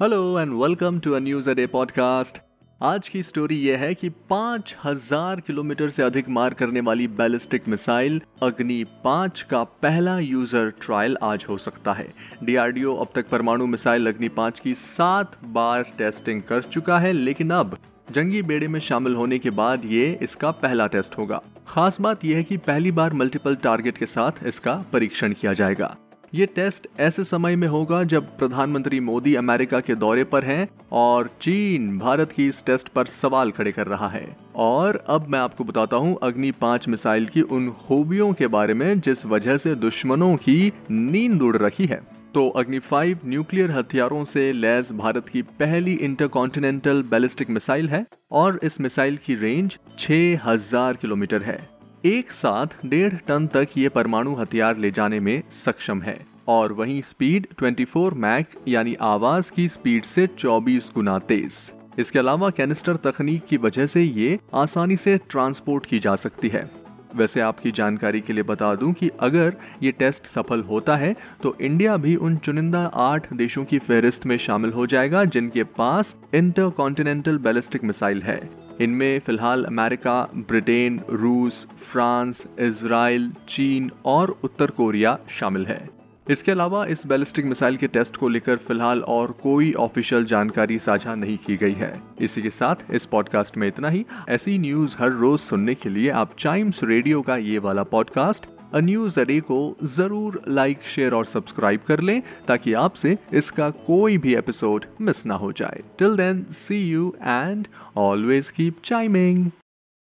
Hello and welcome to a news a day podcast आज की story यह है कि 5000 किलोमीटर से अधिक मार करने वाली बैलिस्टिक मिसाइल अग्नि 5 का पहला यूज़र ट्रायल आज हो सकता है। डीआरडीओ अब तक परमाणु मिसाइल अग्नि 5 की सात बार टेस्टिंग कर चुका है, लेकिन अब जंगी बेड़े में शामिल होने के बाद ये इसका पहला टेस्ट होगा। खास बात यह है कि पहली बार मल्टीपल टारगेट के साथ इसका परीक्षण किया जाएगा। ये टेस्ट ऐसे समय में होगा जब प्रधानमंत्री मोदी अमेरिका के दौरे पर हैं और चीन भारत की इस टेस्ट पर सवाल खड़े कर रहा है। और अब मैं आपको बताता हूँ अग्नि पाँच मिसाइल की उन खूबियों के बारे में जिस वजह से दुश्मनों की नींद उड़ रखी है। तो अग्नि फाइव न्यूक्लियर हथियारों से लैस भारत की पहली इंटरकॉन्टिनेंटल बैलिस्टिक मिसाइल है और इस मिसाइल की रेंज 6000 किलोमीटर है। एक साथ डेढ़ टन तक ये परमाणु हथियार ले जाने में सक्षम है और वहीं स्पीड 24 मैक यानी आवाज़ की स्पीड से 24 गुना तेज। इसके अलावा कैनिस्टर तकनीक की वजह से ये आसानी से ट्रांसपोर्ट की जा सकती है। वैसे आपकी जानकारी के लिए बता दूँ कि अगर ये टेस्ट सफल होता है तो इंडिया भी उन चुनिंदा आठ देशों की फहरिस्त में शामिल हो जाएगा, जिनके पास इंटर कॉन्टिनेंटल बैलिस्टिक मिसाइल है। इनमें फ़िलहाल अमेरिका, ब्रिटेन, रूस, फ्रांस इसराइल चीन और उत्तर कोरिया शामिल है। इसके अलावा इस बैलिस्टिक मिसाइल के टेस्ट को लेकर फ़िलहाल और कोई ऑफिशियल जानकारी साझा नहीं की गई है। इसी के साथ इस पॉडकास्ट में इतना ही। ऐसी न्यूज़ हर रोज सुनने के लिए आप टाइम्स रेडियो का ये वाला पॉडकास्ट अ न्यूज़ अडे को ज़रूर लाइक शेयर और सब्सक्राइब कर लें ताकि आपसे इसका कोई भी एपिसोड मिस ना हो जाए। Till then see you and always keep chiming